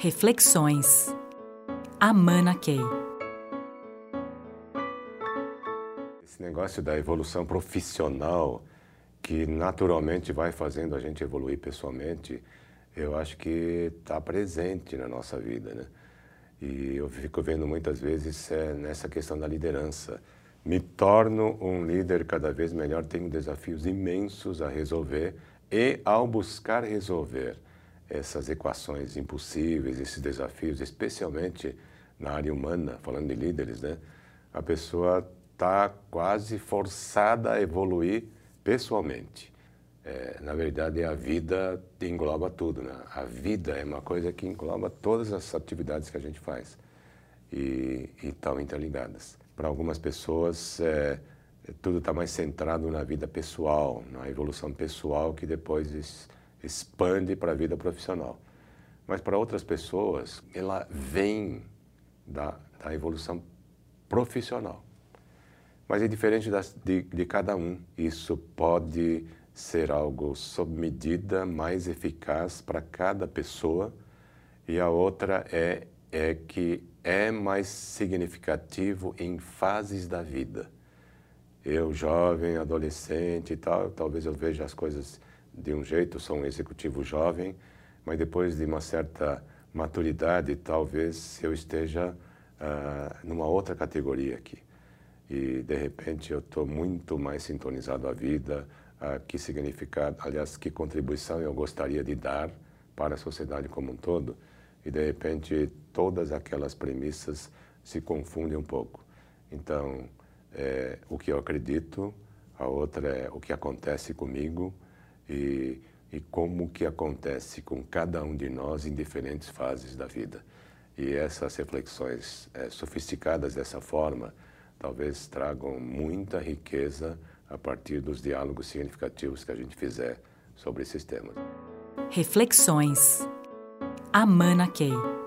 Reflexões. Amana Key. Esse negócio da evolução profissional, que naturalmente vai fazendo a gente evoluir pessoalmente, eu acho que está presente na nossa vida, né? E eu fico vendo muitas vezes é, nessa questão da liderança. Me torno um líder cada vez melhor, tenho desafios imensos a resolver e, ao buscar resolver essas equações impossíveis, esses desafios, especialmente na área humana, falando de líderes, né? A pessoa está quase forçada a evoluir pessoalmente. É, na verdade, a vida engloba tudo, né? A vida é uma coisa que engloba todas as atividades que a gente faz e estão interligadas. Para algumas pessoas, é, tudo está mais centrado na vida pessoal, na evolução pessoal que depois expande para a vida profissional. Mas para outras pessoas, ela vem da, da evolução profissional. Mas é diferente das, de, de cada um. Isso pode ser algo sob medida, mais eficaz para cada pessoa, e a outra é, é que é mais significativo em fases da vida. Eu, jovem, adolescente e tal, talvez eu veja as coisas de um jeito, sou um executivo jovem, mas depois de uma certa maturidade, talvez eu esteja uh, numa outra categoria aqui. E, de repente, eu estou muito mais sintonizado à vida, uh, que significado, aliás, que contribuição eu gostaria de dar para a sociedade como um todo. E, de repente, todas aquelas premissas se confundem um pouco. Então, é, o que eu acredito, a outra é o que acontece comigo, e, e como que acontece com cada um de nós em diferentes fases da vida. E essas reflexões é, sofisticadas dessa forma talvez tragam muita riqueza a partir dos diálogos significativos que a gente fizer sobre esses temas. Reflexões. Amana Key.